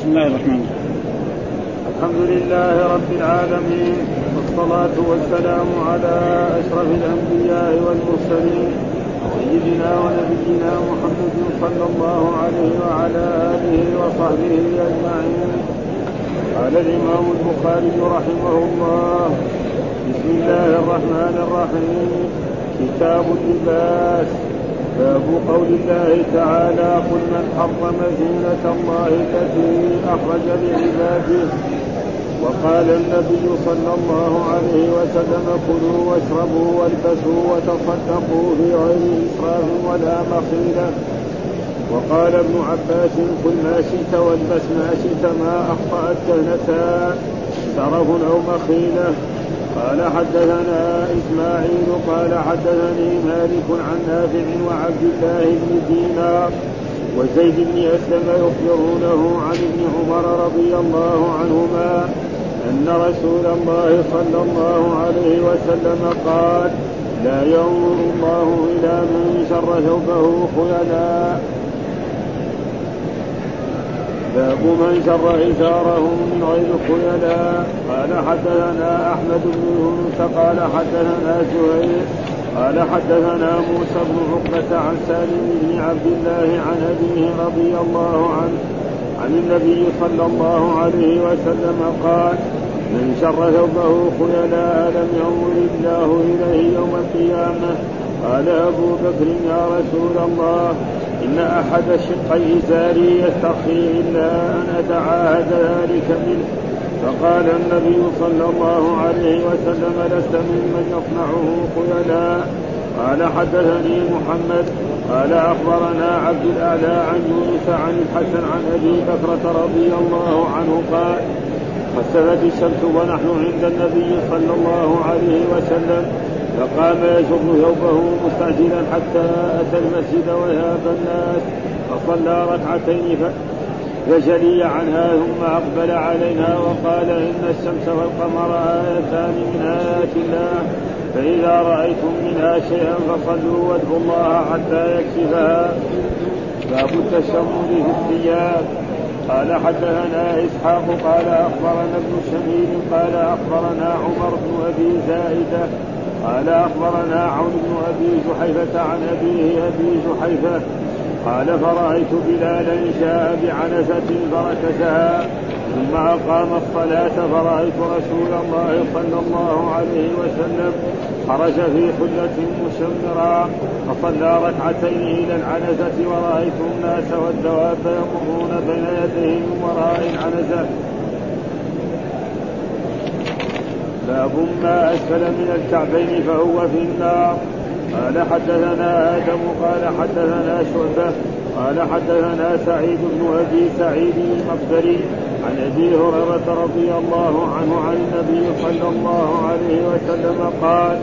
بسم الله الرحمن الرحيم. الحمد لله رب العالمين والصلاة والسلام على أشرف الأنبياء والمرسلين سيدنا ونبينا محمد صلى الله عليه وعلى آله وصحبه أجمعين. قال الإمام البخاري رحمه الله بسم الله الرحمن الرحيم كتاب اللباس. باب قول الله تعالى قل من حرم زينة الله التي أخرج لعباده. وقال النبي صلى الله عليه وسلم كلوا واشربوا والبسوا وتصدقوا في غير إسراف ولا مخيلة. وقال ابن عباس كل ما شئت والبس ما شئت ما أخطأت جنتان. سرف أو مخيلة قال حدثنا إسماعيل قال حدثني مالك عن نافع وعبد الله بن دينار وزيد بن أسلم يخبرونه عن ابن عمر رضي الله عنهما أن رسول الله صلى الله عليه وسلم قال لا ينظر الله إلى من شر ثوبه خيلاء باب من شر إزاره من غير خيلاء. قال حدثنا أحمد بن يونس قال حدثنا زهير قال حدثنا موسى بن عقبة عن سالم بن عبد الله عن أبيه رضي الله عنه عن النبي صلى الله عليه وسلم قال من شر ثوبه خيلاء لم ينظر الله إليه يوم القيامة. قال أبو بكر يا رسول الله إن أحد شقي إزاري يستخفي إلا أن أتعاهد ذلك منه. فقال النبي صلى الله عليه وسلم لست ممن يصنعه خيلاء قال حدثني محمد. قال أخبرنا عبد الأعلى عن يونس عن الحسن عن أبي بكرة رضي الله عنه قال خسفت الشمس ونحن عند النبي صلى الله عليه وسلم. فقام يجر ثوبه مستعجلا حتى أتى المسجد وذهب الناس فصلى ركعتين فجلي عنها ثم أقبل علينا وقال إن الشمس والقمر ايتان من آيات الله فإذا رأيتم منها شيئا فصلوا وادعوا الله حتى يكشفها. باب التشمر في الثياب. قال حدثنا إسحاق قال أخبرنا ابن شميل قال أخبرنا عمر بن أبي زائدة قال أخبرنا عون بن أبي جحيفه عن أبيه أبي جحيفه قال فرأيت بلالا جاء بعنزة فركزها ثم أقام الصلاة فرأيت رسول الله صلى الله عليه وسلم خرج في حلة مشمرا فصلى ركعتين إلى العنزة ورأيت الناس والدواب يمرون بين يديه من وراء العنزة. باب ما أسفل من الكعبين فهو في النار. قال حدثنا آدم قال حدثنا شعبة قال حدثنا سعيد بن أبي سعيد المقبري عن أبي هريرة رضي الله عنه عن النبي صلى الله عليه وسلم قال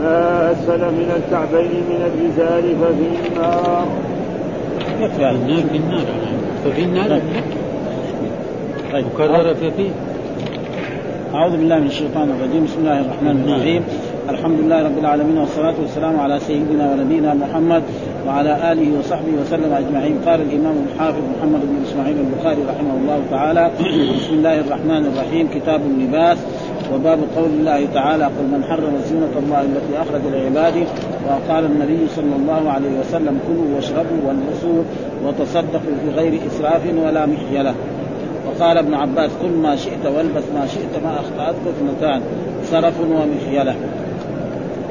ما أسفل من الكعبين من الرجال ففي النار. يكفي النار في النار ففي النار؟ طيب. كرر فيه. أعوذ بالله من الشيطان الرجيم. بسم الله الرحمن الرحيم. الحمد لله رب العالمين والصلاة والسلام على سيدنا ونبينا محمد وعلى آله وصحبه وسلم أجمعين. قال الإمام الحافظ محمد بن إسماعيل البخاري رحمه الله تعالى بسم الله الرحمن الرحيم. كتاب اللباس وباب قول الله تعالى قل من حرم زينة الله التي أخرج لعباده. وقال النبي صلى الله عليه وسلم كلوا واشربوا والبسوا وتصدقوا في غير إسراف ولا محيلة وقال ابن عباس كل ما شئت والبس ما شئت ما اخطاتك اثنتان سرف ومخيله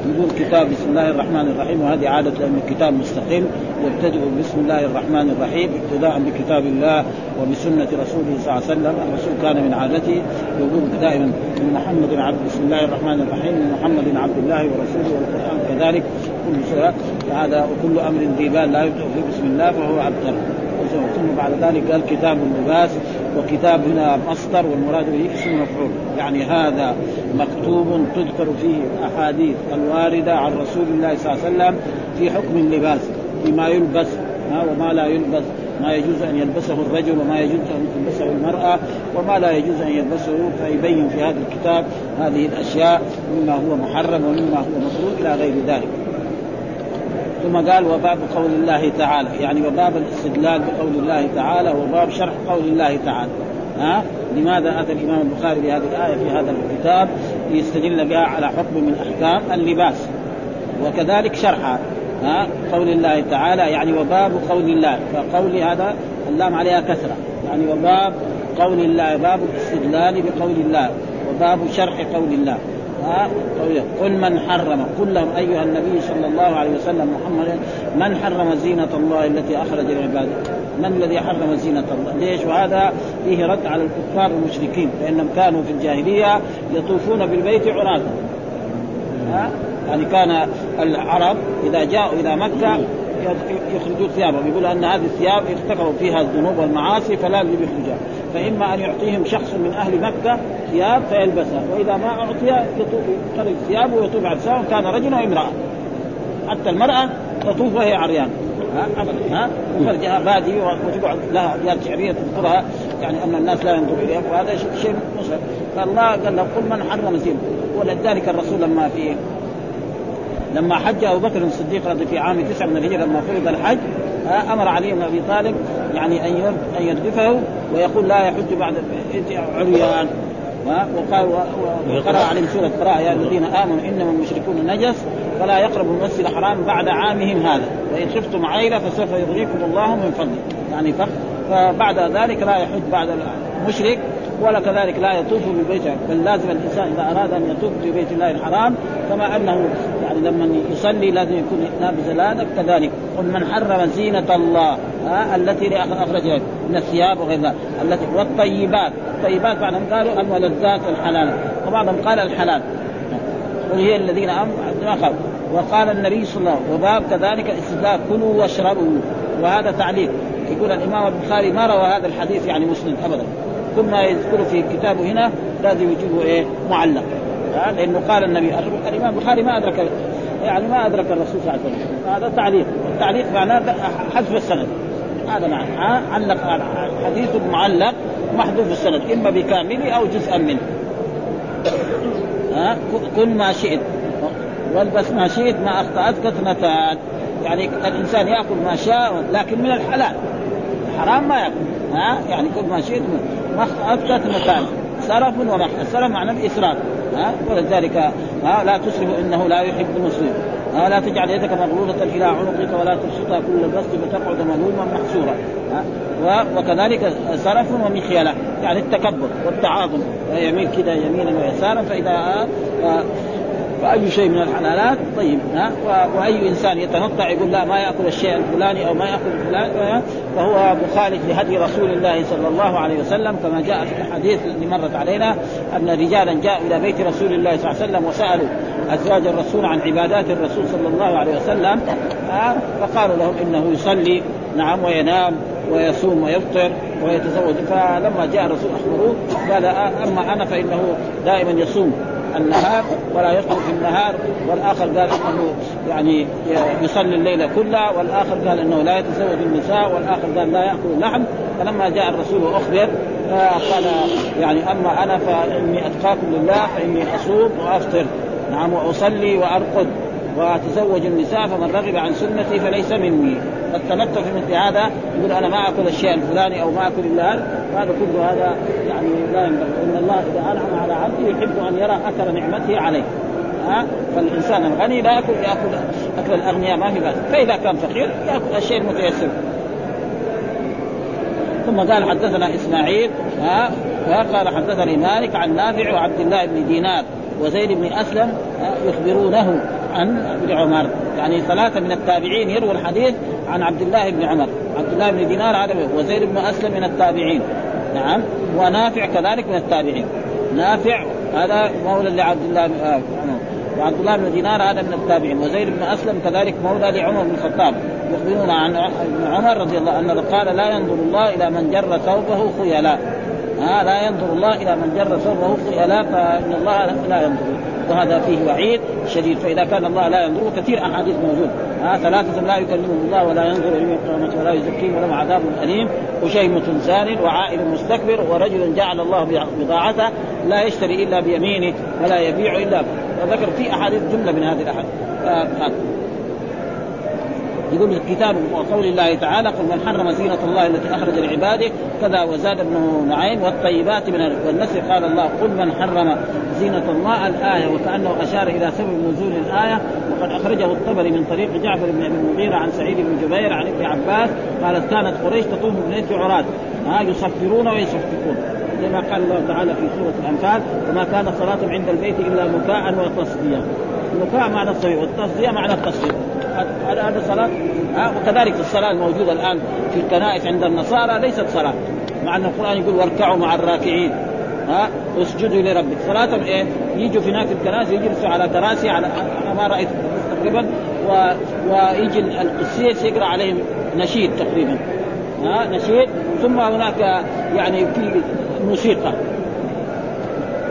يقول كتاب بسم الله الرحمن الرحيم وهذه عادة لأن الكتاب مستقل يبتدئ بسم الله الرحمن الرحيم ابتداء بكتاب الله وبسنة رسوله صلى الله عليه وسلم. الرسول كان من عادته يقول دائما من محمد عبد بسم الله الرحمن الرحيم من محمد عبد الله ورسوله والقرآن كذلك. كل هذا وكل أمر ذي بال لا يبدأ بسم الله فهو عبد ثم بعد ذلك قال كتاب اللباس وكتاب هنا مصدر والمراد به اسم مفعول. يعني هذا مكتوب تذكر فيه الاحاديث الواردة عن رسول الله صلى الله عليه وسلم في حكم اللباس فيما يلبس وما لا يلبس. ما يجوز أن يلبسه الرجل وما يجوز أن تلبسه المرأة وما لا يجوز أن يلبسه. فيبين في هذا الكتاب هذه الأشياء مما هو محرم ومما هو مكروه إلى غير ذلك. ثم قال وباب قول الله تعالى يعني وباب الاستدلال بقول الله تعالى وباب شرح قول الله تعالى. ها؟ لماذا أتى الإمام البخاري بهذه الآية في هذا الكتاب؟ ليستدل بها على حكم من أحكام اللباس. وكذلك شرحها ها؟ قول الله تعالى يعني وباب قول الله. فقول هذا اللام عليها كثره يعني وباب قول الله باب الاستدلال بقول الله. وباب شرح قول الله. قل من حرم. قل لهم أيها النبي صلى الله عليه وسلم محمد من حرم زينة الله التي أخرج لعباده من الذي حرم زينة الله؟ ليش؟ وهذا فيه رد على الكفار المشركين فإنهم كانوا في الجاهلية يطوفون بالبيت عراة ها؟ يعني كان العرب إذا جاءوا إلى مكة يخرجوا ثيابهم. يقول أن هذه الثياب ارتكبوا فيها الذنوب والمعاصي فلازم يخرجها فإما أن يعطيهم شخص من أهل مكة ثياب فيلبسها. وإذا ما أعطي يطوف يخرج ثيابه ويطوف على سواء كان رجل أو امراه حتى المرأة تطوف وهي عريان. ها؟ ابدا. ها؟ وفرجها بادي وتقعد لها ابيات شعرية تذكرها. يعني أن الناس لا ينظروا إليها. وهذا شيء مصر. فالله قال له قل من حرم زين ولذلك الرسول لما في لما حج أبو بكر الصديق رضي في عام تسعه من الهجرة لما فرض الحج أمر علي بن أبي طالب يعني أن أن يردفه ويقول لا يحج بعد عريان. وقال وقرأ عليهم سورة براءة يا الذين آمنوا انما المشركون نجس فلا يقربوا المسجد الحرام بعد عامهم هذا. وإن خفتم عيلة فسوف يغنيكم الله من فضله. يعني فبعد ذلك لا يحج بعد المشرك ولا كذلك لا يطوف بالبيت بل لازم الإنسان إذا أراد أن يطوف في بيت الله الحرام كما أنه يعني لما يصلي لازم يكون لابس لانك كذلك. قل من حرم زينة الله ها التي اخرجها من الثياب وغير ذلك. التي والطيبات. الطيبات بعضهم قالوا الملذات الحلال وبعضهم قال الحلال. قل هي الذين امنوا وقال النبي صلى الله عليه وسلم وباب كذلك الاستدلال كلوا واشربوا. وهذا تعليق. يقول الإمام البخاري ما روى هذا الحديث يعني مسلم ابدا. كل ما يذكره في كتابه هنا لازم يجيبه إيه؟ معلق. لأنه قال النبي الإمام البخاري ما أدرك يعني ما أدرك الرسول صلى الله عليه وسلم. هذا تعليق. التعليق معناه حذف السند. هذا معنى علق حديث معلق محذوف السند إما بكامله أو جزءا منه. ها؟ كل ما شئت. والبس ما شئت ما اخطاتك اثنتان يعني الإنسان يأكل ما شاء لكن من الحلال. الحرام ما يأكل. ها؟ يعني كل ما شئت. ما اخطاتك اثنتان سرف ومحن السرف معنى الاسراف ها؟ ولذلك ها لا تسرف إنه لا يحب المسلم. ها لا تجعل يدك مغلولة إلى عنقك ولا تبسطها كل البسط فتقعد ملوما محسورا. وكذلك سرف ومخيلة يعني التكبر والتعاظم. يمين كذا يمينا ويسارا فإذا فأي شيء من الحلالات؟ طيب ها؟ وأي إنسان يتنطع يقول لا ما يأكل الشيء الفلاني أو ما يأكل الفلاني فهو مخالف لهدي رسول الله صلى الله عليه وسلم كما جاء في الحديث اللي مرت علينا أن رجالا جاءوا إلى بيت رسول الله صلى الله عليه وسلم وسألوا أزواج الرسول عن عبادات الرسول صلى الله عليه وسلم فقالوا لهم إنه يصلي نعم وينام ويصوم ويفطر ويتزوج. فلما جاء الرسول أخبروه قال أما أنا فإنه دائما يصوم. النهار ولا يصوم في النهار والآخر قال إنه يعني يصلي الليل كلها والآخر قال إنه لا يتزوج النساء والآخر قال لا يأكل اللحم فلما جاء الرسول وأخبر قال يعني أما أنا فإني أتقاكم لله فإني أصوم وأفطر. نعم وأصلي وأرقد وأتزوج النساء فمن رغب عن سنتي فليس مني. التمتع في مثل هذا يقول أنا ما آكل الشيء الفلاني أو ما آكل الا هذا هذا كله هذا يعني لا ينبغي. إن الله إذا أنعم على عبده يحب أن يرى أثر نعمته عليه. ها؟ فالإنسان الغني لا ياكل ياكل اكل الأغنياء ما في بأس. فإذا كان فقير يأكل الشيء المتيسر. ثم قال حدثنا إسماعيل ها؟ قال حدثني مالك عن نافع وعبد الله بن دينار وزيد بن أسلم يخبرونه. عن ابن عمر. يعني ثلاثة من التابعين يرووا الحديث عن عبد الله بن عمر. عبد الله بن دينار هذا وزيد بن أسلم من التابعين. نعم. ونافع كذلك من التابعين. نافع هذا مولى لعبد الله بن آه وعبد الله بن دينار هذا من التابعين. وزيد بن أسلم كذلك مولى لعمر بن الخطاب. يخبرون عن ابن عمر رضي الله عنه قال لا ينظر الله إلى من جر ثوبه خيلاء. ها لا ينظر الله إلى من جر ثوبه خيلاء فإن الله لا ينظر. وهذا فيه وعيد شديد. فإذا كان الله لا ينظر كثير أحاديث موجود. ها ثلاثة لا يكلمهم الله ولا ينظر اليهم القيامة ولا يزكيهم ولهم عذاب أليم. وشيمة زان وعائل مستكبر ورجل جعل الله بضاعته لا يشتري إلا بيمينه ولا يبيع إلا وذكر في أحاديث جملة من هذه الأحاديث. يقول الكتاب وقول الله تعالى قل من حرم زينة الله التي أخرج لعباده كذا وزاد ابن نعيم والطيبات من والنسر قال الله قل من حرم زينة الله الآية وكأنه أشار إلى سبب نزول الآية. وقد أخرجه الطبري من طريق جعفر بن أبي المغيرة عن سعيد بن جبير عن ابن عباس. قالت كانت قريش تطوف بنيت عرات ها يصفرون ويصفقون. كما قال الله تعالى في سورة الأنفال وما كان صلاتهم عند البيت إلا مكاء وتصديا. المكاء معنى الصفير والتصدية معنى التصفير هذا هذا صلاة؟ ها وكذلك الصلاة الموجودة الآن في الكنائس عند النصارى ليست صلاة مع أن القرآن يقول واركعوا مع الراكعين ها اسجدوا لربك. صلاة إيه؟ يجوا في هناك الكنائس يجلسوا على كراسي على ما رأيت تقريبا و... ويجي القسيس يقرأ عليهم نشيد تقريبا ها نشيد. ثم هناك يعني في موسيقى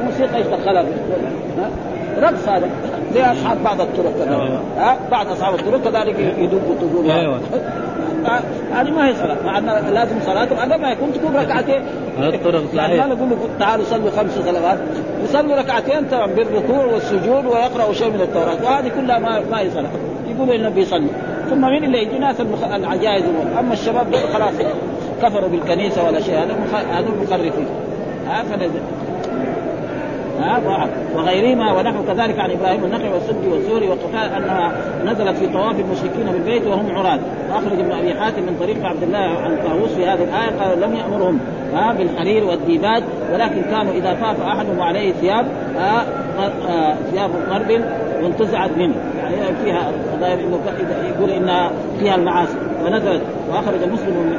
موسيقى إيش دخلها رقص هذا زي أصحاب بعض الطرق كذلك؟ ها؟ بعض أصحاب الطرق كذلك يدقوا طقوق أيوه. هذه ما هي صلاة. مع أن لازم صلاتهم أقل ما يكون تكون ركعتين. الطرق يعني صحيح. ما نقول تعالوا صلوا خمس صلوات. يصلوا ركعتين تمام بالركوع والسجود ويقرأوا شيء من التوراة. وهذه كلها ما ما هي صلاة. يقولوا إنه بيصلوا ثم مين اللي يجي ناس المخ... العجائز أما الشباب دول خلاص كفروا بالكنيسة ولا شيء هذا. هذول مخرفين. ها فنزل. وغيرهما. ونحو كذلك عن إبراهيم النخعي والسدي والزوري وقتال أنها نزلت في طواف المشركين بالبيت وهم عراة. وأخرج ابن أبي حاتم من طريق عبد الله عن طاووس في هذه الآية قال لم يأمرهم بالحرير والديباج ولكن كانوا إذا طاف أحدهم وعليه ثياب ثياب غرب وانتزعت منه. يعني فيها يقول انها فيها المعاصي. ونزلت وأخرج مسلم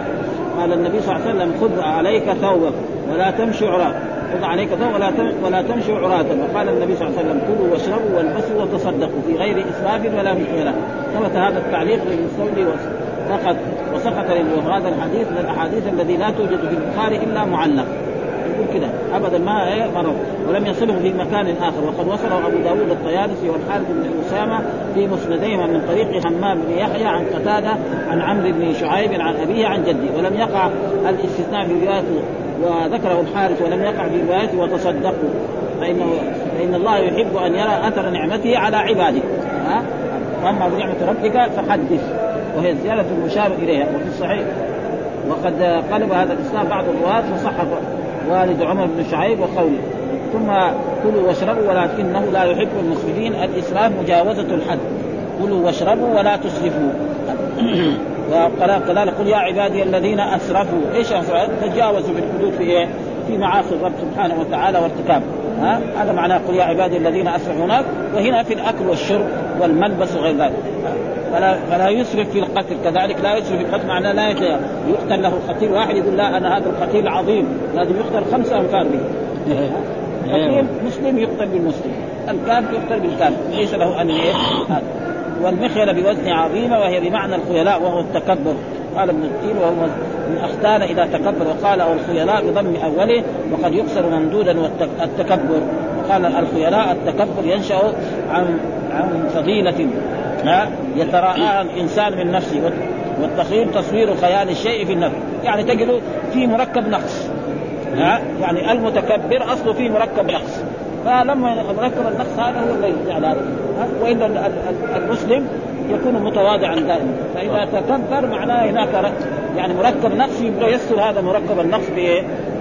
قال النبي صلى الله عليه وسلم خذ عليك ثوبك ولا تمشي عراة. خذ عليك ولا ولا تمشوا عراة وقال النبي صلى الله عليه وسلم كلوا واشربوا والبسوا وتصدقوا في غير اسراف ولا مخيلة ثبت هذا التعليق للمستولي فقط وسقط هذا الحديث من الأحاديث الذي لا توجد في البخاري إلا معلق. يقول كذا ابدا ما إيه مرض؟ ولم يصله في مكان آخر. وقد وصله أبو داود الطيالسي والحارث بن أسامة في مسنديهما من طريق حمام بن يحيى عن قتادة عن عمرو بن شعيب عن ابيه عن جده. ولم يقع الاستثناء في رواية وذكره الحارث ولم يقع في روايته وتصدقوا فانه فإن الله يحب أن يرى أثر نعمته على عباده. ها؟ وأما بنعمة ربك فحدث. وهي الزياده المشار إليها وفي الصحيح. وقد قلب هذا الإسلام بعض الرواة فصحح والد عمر بن شعيب وقوله. ثم كلوا واشربوا ولكنه لا يحب المسلمين الاسراف مجاوزة الحد. كلوا واشربوا ولا تسرفوا. وكذلك قل يا عبادي الذين أسرفوا. إيش تجاوزوا بالحدود في إيه؟ في معاصي الرب سبحانه وتعالى وارتكاب. ها؟ هذا معناه قل يا عبادي الذين أسرفوا هناك وهنا في الأكل والشرب والملبس وغير ذلك. فلا فلا يسرف في القتل. كذلك لا يسرف في القتل معناه لا يقتل له قتيل واحد يقول لا أنا هذا القتيل عظيم. لازم يقتل خمسة امثال به. قتيل مسلم يقتل بالمسلم. الكافر يقتل بالكافر ليس له أن إيه والمخيلة بوزن عظيمة وهي بمعنى الخيلاء وهو التكبر. قال ابن الدين وهو من اختان إذا تكبر وقال أو الخيلاء بضم أوله وقد يكسر ممدودا والتكبر. وقال الخيلاء التكبر ينشأ عن عن فضيلة يتراءاها الإنسان من نفسه والتخيل تصوير خيال الشيء في النفس. يعني تجد في مركب نقص ها يعني المتكبر أصله في مركب نقص. فلما مركب النقص هذا هو الذي جعل هذا والا المسلم يكون متواضعا دائما. فإذا تكبر معناه هناك يعني مركب نقص يبغى يستر هذا مركب النقص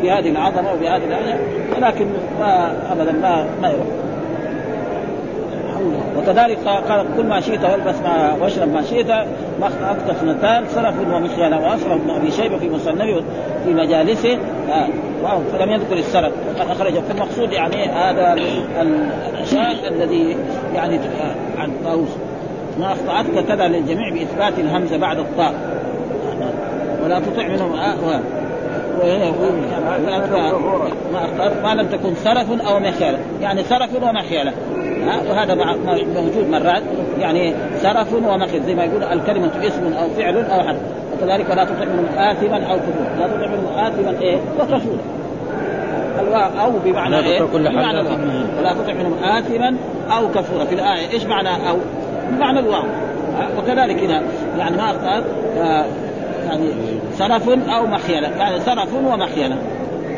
بهذه العظمة وبهذه الآية ولكن ما ابدا ما ما يروح. وكذلك قال كل ما شئت والبس ما واشرب ما شئت ما اخطات اثنتان سلف ومخيلة واصرف ابن ابي شيبه في مصنفه في مجالسه. فلم يذكر السلف وقد أخرجه. فالمقصود يعني هذا الشاهد الذي يعني عن طاووس. ما أخطأتك كذا للجميع بإثبات الهمزة بعد الطاء. ولا تطع منهم آه ما لم تكن سلف أو مخيلة. يعني سلف ومخيله وهذا موجود مرات. يعني سرف ومخذ زي ما يقول الكلمة اسم أو فعل أو حرف. وكذلك لا تطع منهم آثما أو كفورا لا تطع منهم آثما إيه؟ وكفورا الواو أو بمعنى إيه؟ بمعنى الواو. ولا تطع منهم آثما أو كفورا. في الآية إيش معنى أو؟ بمعنى الواو. وكذلك هنا يعني ما أخطأت يعني سرف أو مخيلة. يعني سرف ومخيلة.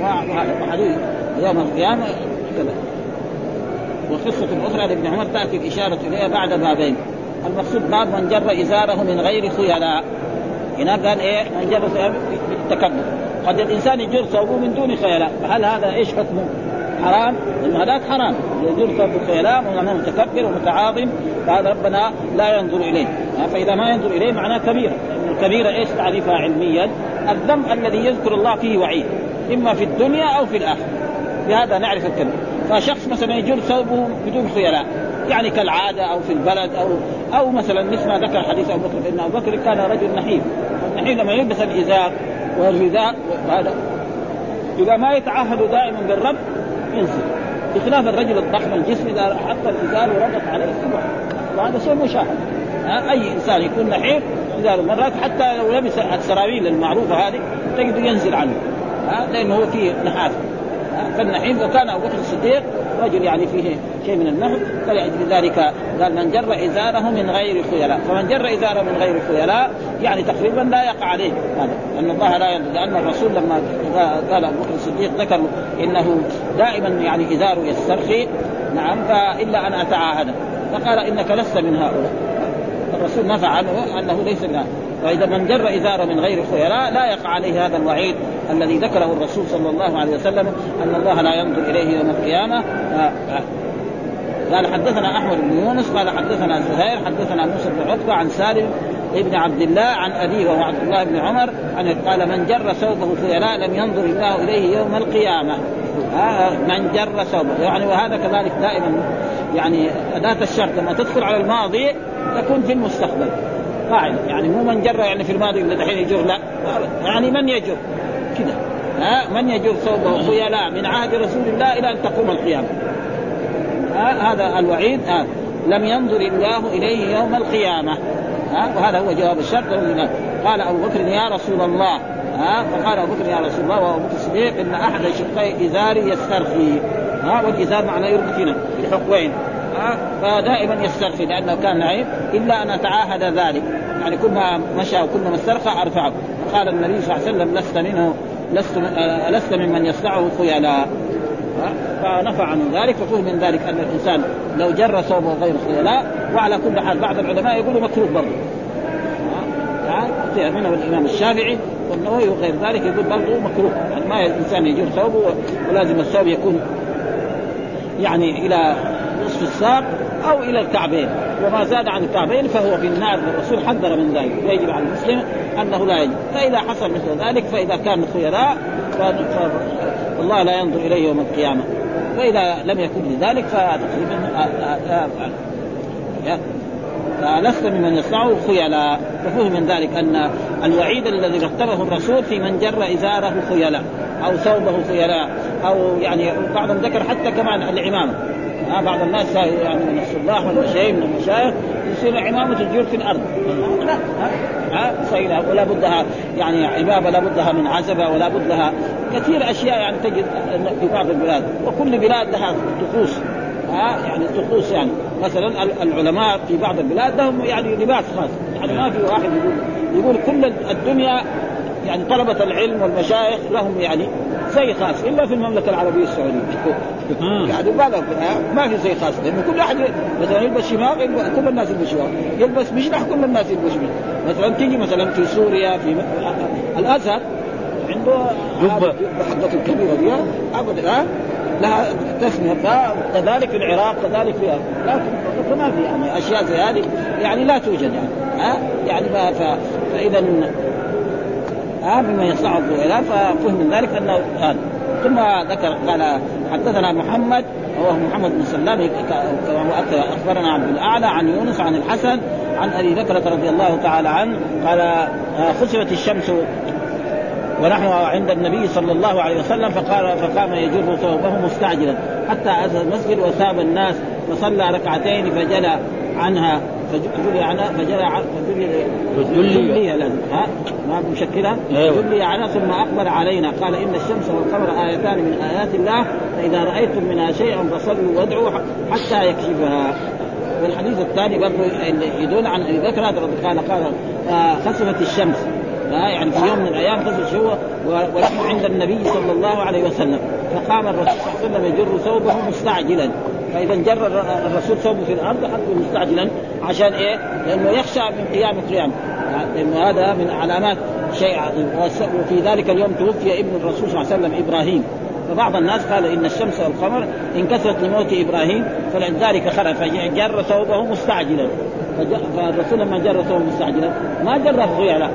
وهذا يوم القيامة. كذا. وقصة أخرى لابن عمر تأتي الإشارة إليها بعد بابين المقصود باب من جر إزاره من غير خيلاء. هنا قال إيه؟ من جر بالتكبر. قد الإنسان يجر ثوبه من دون خيلاء. فهل هذا إيش حكمه؟ حرام؟ هذاك حرام. يجر ثوب الخيلاء ومعناه متكبر ومتعاظم فهذا ربنا لا ينظر إليه. فإذا ما ينظر إليه معناه كبيره الكبيره إيش؟ تعريفها علميا؟ الذنب الذي يذكر الله فيه وعيد. إما في الدنيا أو في الآخرة. بهذا نعرف الكلمة فشخص مثلا يجر ثوبه بدون خيلاء يعني كالعادة أو في البلد أو أو مثلا مثل ما ذكر حديث أبو بكر إن أبو بكر كان رجل نحيف. النحيف لما يلبس الإزار والرداء هذا إذا ما يتعهد دائما بالرب ينزل بخلاف الرجل الضخم الجسم إذا حط الإزار وربط عليه الصبح وهذا شيء مشاهد. أي إنسان يكون نحيف اذا مرات حتى لو لبس السراويل المعروفة هذه تجده ينزل عنه. لأنه هو فيه نحاس. فالنحيف وكان أبو بكر الصديق رجل يعني فيه شيء من النهر فلأجل ذلك قال من جر إزاره من غير خيلاء. فمن جر إزاره من غير خيلاء يعني تقريبا لا يقع عليه هذا أن الله لا يرضى لأن الرسول لما قال أبو بكر الصديق ذكر إنه دائما يعني إزاره يسترخي نعم فإلا أن أتعاهد. فقال إنك لست من هؤلاء. الرسول نفى عنه أنه ليس من هؤلاء. فإذا من جر إزاره من غير خيلاء لا يقع عليه هذا الوعيد الذي ذكره الرسول صلى الله عليه وسلم أن الله لا ينظر إليه يوم القيامة. قال حدثنا أحمد بن يونس قال حدثنا زهير حدثنا موسى بن عقبة عن سالم ابن عبد الله عن أبيه وهو عبد الله بن عمر عن قال من جر ثوبه خيلاء لم ينظر الله إليه يوم القيامة. من جر ثوبه يعني وهذا كذلك دائما يعني أداة الشرط لما تدخل على الماضي تكون في المستقبل. قاعدة يعني مو من جر يعني في الماضي اللي دحين يجر لا. يعني من يجر كذا. ها؟ من يجر ثوبه خيلاء من عهد رسول الله إلى أن تقوم القيامة. هذا الوعيد آه. لم ينظر الله إليه يوم القيامة. ها؟ وهذا هو جواب الشرط. قال أبو بكر يا رسول الله. ها؟ فقال أبو بكر يا رسول الله. وابو بكر الصديق إن أحد شقي إزاري يسترخي. ها؟ والإزار معناه يربط هنا الحقوين ها فدائما يسترخي لأنه كان نعيم. إلا أن اتعاهد ذلك. يعني كل ما مشى وكل ما استرخى أرفعه. فقال النبي صلى الله عليه وسلم لست منه لست لست ممن يصنعه خيلاء. فنفى عنه ذلك. ففهم من ذلك أن الإنسان لو جر ثوبه غير خيلاء وعلى كل حال بعض العلماء يقولوا مكروه برضه. منه الإمام الشافعي والنووي وغير ذلك يقول برضه مكروه. يعني ما الإنسان يجر ثوبه ولازم الثوب يكون يعني إلى الساق أو إلى الكعبين. وما زاد عن الكعبين فهو في النار الرسول حذر من ذلك. يجب على المسلم أنه لا يجب فإذا حصل مثل ذلك فإذا كان خيراء فالله لا ينظر إليه يوم القيامة. فاذا لم يكن لذلك فتقريبا فلست ممن يصنعه خيلاء. ففهم من ذلك أن الوعيد الذي رتبه الرسول في من جر إزاره خيلاء أو ثوبه خيلاء أو يعني بعضهم ذكر حتى كمان العمامة. ها بعض الناس يعني من الصلاح والمشايخ من المشايخ يصير عمامة الجيور في الأرض. لا ها ولا بدها يعني عمامه لا بدها من عزبة ولا بدها كثير أشياء يعني تجد في بعض البلاد وكل بلاد لها طقوس ها يعني طقوس يعني. مثلا العلماء في بعض البلاد لهم يعني لباس خاص يعني ما في واحد يقول يقول كل الدنيا يعني طلبة العلم والمشايخ لهم يعني زي خاص إلا في المملكة العربية السعودية. آه. يعني ما ما في زي خاص لأنه كل أحد مثلا يلبس شماغ كل الناس يلبس شماغ يلبس مشلح كل الناس يلبس مشلح مثلا تيجي مثلا في سوريا في الأزهر عنده جبة. حقته الكبيرة دي ابدا ها لها تسمية كذلك في العراق كذلك في لكن ما في يعني أشياء زي هذه يعني لا توجد يعني. ها يعني فاذا ها بما يصنعه إلى ففهم من ذلك أنه هذا. ثم ذكر قال حدثنا محمد هو محمد بن سلام كما أخبرنا عبد الأعلى عن يونس عن الحسن عن أبي بكرة رضي الله تعالى عنه قال آه، خسفت الشمس ونحن عند النبي صلى الله عليه وسلم فقال فقام يجر ثوبه مستعجلا حتى أتى المسجد وثاب الناس فصلى ركعتين فجلى عنها. فجلي فجلى فجلي جلي لازم ها؟ ما مشكلها أيوه. جلي عنها ثم أقبل علينا. قال إن الشمس والقمر آيتان من آيات الله فإذا رأيتم منها شيئا فصلوا وادعوا حتى يكشفها. والحديث الثاني برضه يدل عن ابي بكر قال قال آه، خسفت الشمس. يعني في يوم من الأيام خسف هو ونحن عند النبي صلى الله عليه وسلم. فقام الرسول صلى الله عليه وسلم يجر ثوبه مستعجلا. فإذا جر الرسول ثوبه في الأرض حطه مستعجلا عشان إيه؟ لأنه يخشى من قيام القيامة. لأنه هذا من علامات شيء عظيم. وفي ذلك اليوم توفي ابن الرسول صلى الله عليه وسلم إبراهيم. فبعض الناس قال إن الشمس والقمر انكسرت لموت إبراهيم فلذلك خرج فجر ثوبه مستعجلا. فالرسول لما جر ثوبه مستعجلا ما جر خيلا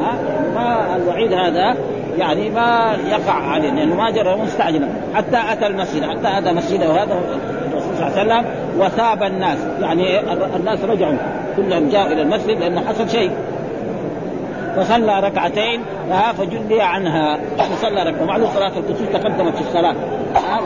ها؟ ما الوعيد هذا يعني ما يقع عليه لأنه ما جره مستعجلا حتى أتى المسجد حتى اتى مسجده وهذا الرسول صلى الله عليه وسلم وثاب الناس. يعني الناس رجعوا كلهم جاءوا إلى المسجد لأنه حصل شيء. فصلى ركعتين فجلي عنها. فصلى ركعة. معلوم صلاة الكسوف تقدمت في الصلاة.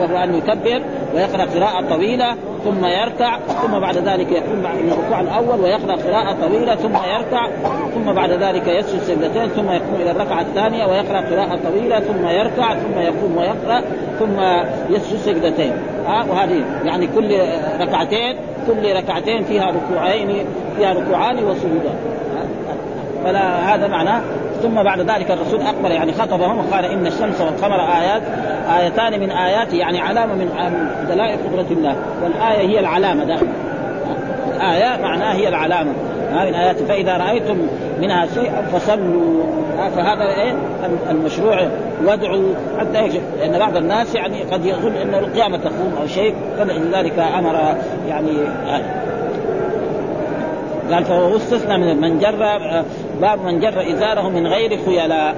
وهو أن يكبر ويقرأ قراءة طويلة ثم يركع ثم بعد ذلك يقوم من الركوع الأول ويقرأ قراءة طويلة ثم يركع ثم بعد ذلك يسجد سجدتين ثم يقوم إلى الركعة الثانية ويقرأ قراءة طويلة ثم يركع ثم يقوم ويقرأ ثم يسجد سجدتين. ها وهذه يعني كل ركعتين كل ركعتين فيها ركوعين فيها ركوعان وسجودان. فلا هذا معناه. ثم بعد ذلك الرسول أقبل يعني خطبهم وقال إن الشمس والقمر آيات آيتان من اياته يعني علامة من دلائل قدرة الله. والآية هي العلامة دائما. الآية معناها هي العلامة. هذه الايات فإذا رأيتم منها شيئا فصلوا. فهذا إيه؟ المشروع. وادعوا حتى يكشف. لأن بعض الناس يعني قد يظن إن القيامة تقوم أو شيء فلذلك أمر يعني قال فهو استثنى من من جر باب من جر إزاره من غير خيلاء.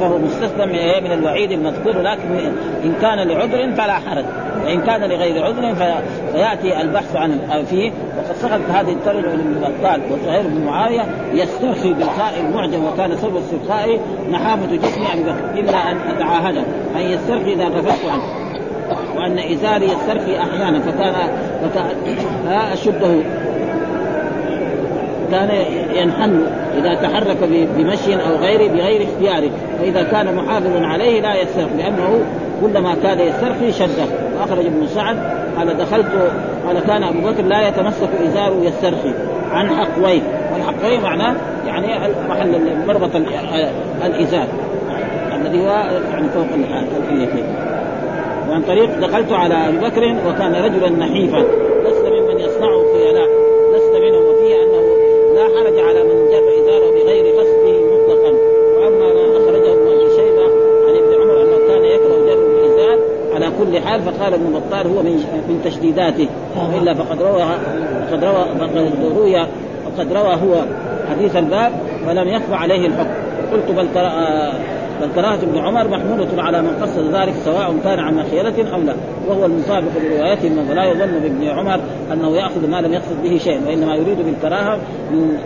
فهو مستثنى من إيه؟ من الوعيد المذكور لكن إن كان لعذر فلا حرج. وإن كان لغير عذر فيأتي البحث عن فيه. وقد سقطت هذه الترجمه من بطال وزهير بن معاوية يسترخي بالخاء المعجم وكان سبب استرخائه نحامة جسمي أبي بكر إلا أن أتعاهده أن يسترخي إذا غفلت عنه وأن إزاري يسترخي أحيانا فكان فكان أشده. كان ينحن إذا تحرك بمشي أو غيره بغير اختياره. فاذا كان محافظا عليه لا يسترخي لأنه كلما كان يسترخي شده. وأخرج ابن سعد قال دخلت قال كان أبو بكر لا يتمسك ازاره يسترخي عن حقويه. والحقوين معناه يعني محل مربط الإزار. الذي هو يعني فوق اليتين وعن طريق دخلت على أبي بكر وكان رجلا نحيفا لست ممن يصنعه خيلاء لست منهم وفيه انه لا حرج على من جر ازاره بغير قصده مطلقا واما ما اخرجه ابن ابي شيبه عن ابن عمر انه كان يكره جر الازار على فقال ابن بطال هو من من تشديداته. والا فقد روى فقد روى فقد روي وقد روى هو حديث الباب ولم يخفى عليه الحكم. قلت بل ترى بل كراهة ابن عمر محمولة على من قصد ذلك سواء كان عن مخيلة أو لا. وهو المطابق لروايته من فلا يظن بابن عمر أنه يأخذ ما لم يقصد به شيء وإنما يريد بالكراهة من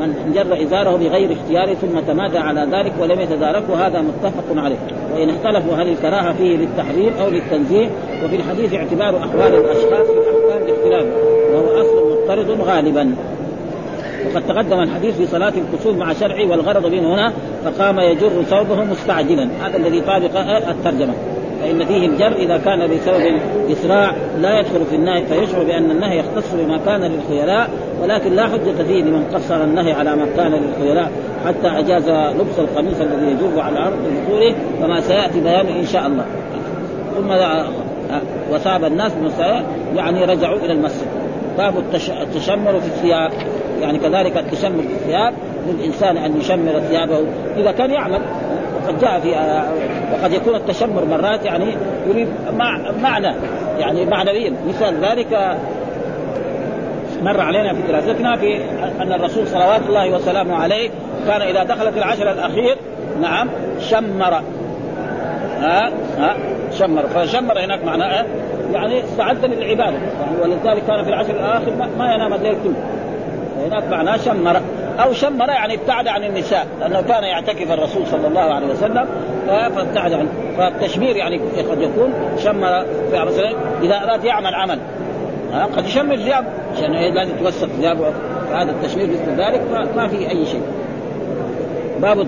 من جر إزاره بغير اختياره ثم تمادى على ذلك ولم يتداركه. هذا متفق عليه. وان اختلفوا هل الكراهة فيه للتحريم أو للتنزيه وفي الحديث اعتبار أحوال الأشخاص في الأحكام باختلاف وهو أصل مضطرد غالبا. وقد تقدم الحديث في صلاة الكسوف مع شرعي والغرض منه هنا فقام يجر ثوبه مستعجلا. هذا الذي طابق الترجمة. فإن فيه الجر إذا كان بسبب إسراع لا يدخل في النهي فيشعر بأن النهي يختص بما كان للخيلاء ولكن لا حجة فيه لمن قصر النهي على ما كان للخيلاء حتى أجاز لبس القميص الذي يجر على الأرض بطوله كما سيأتي بيانه إن شاء الله. ثم وثاب الناس يعني رجعوا إلى المسجد. باب التشمر في الثياب. يعني كذلك التشمر في الثياب للإنسان أن يشمر ثيابه. إذا كان يعلم وقد جاء في وقد يكون التشمر مرات يعني يريد معنى يعني معنويا. مثال ذلك مر علينا في دراستنا في أن الرسول صلوات الله وسلامه عليه كان إذا دخلت العشر الأخير نعم شمر. ها ها شمر. فشمر هناك معناه يعني استعد للعبادة. ولذلك كان في العشر الآخر ما ينام الليل كله. هناك معناه شمر. أو شمر يعني ابتعد عن النساء لأنه كان يعتكف الرسول صلى الله عليه وسلم فابتعد عنه فالتشمير يعني قد يكون شمر مثلا إذا أراد يعمل عمل. قد يشمر ثيابه عشان لازم توسط ثيابه هذا التشمير مثل ذلك ما في أي شيء. باب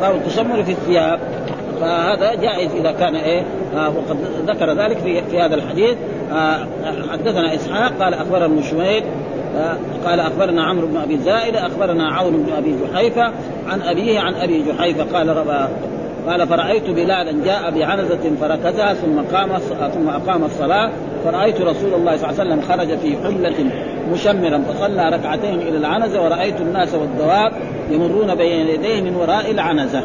باب التشمر في الثياب. فهذا جائز إذا كان إيه آه وقد ذكر ذلك في في هذا الحديث. آه حدثنا إسحاق قال أخبرنا آه قال أخبرنا عمرو بن أبي زائد أخبرنا عون بن أبي جحيفة عن أبيه عن أبي جحيفة قال ربا قال فرأيت بلالا جاء بعنزة فركزها ثم قام ثم أقام الصلاة فرأيت رسول الله صلى الله عليه وسلم خرج في حلة مشمرا فصلى ركعتين إلى العنزة ورأيت الناس والدواب يمرون بين يديه من وراء العنزة.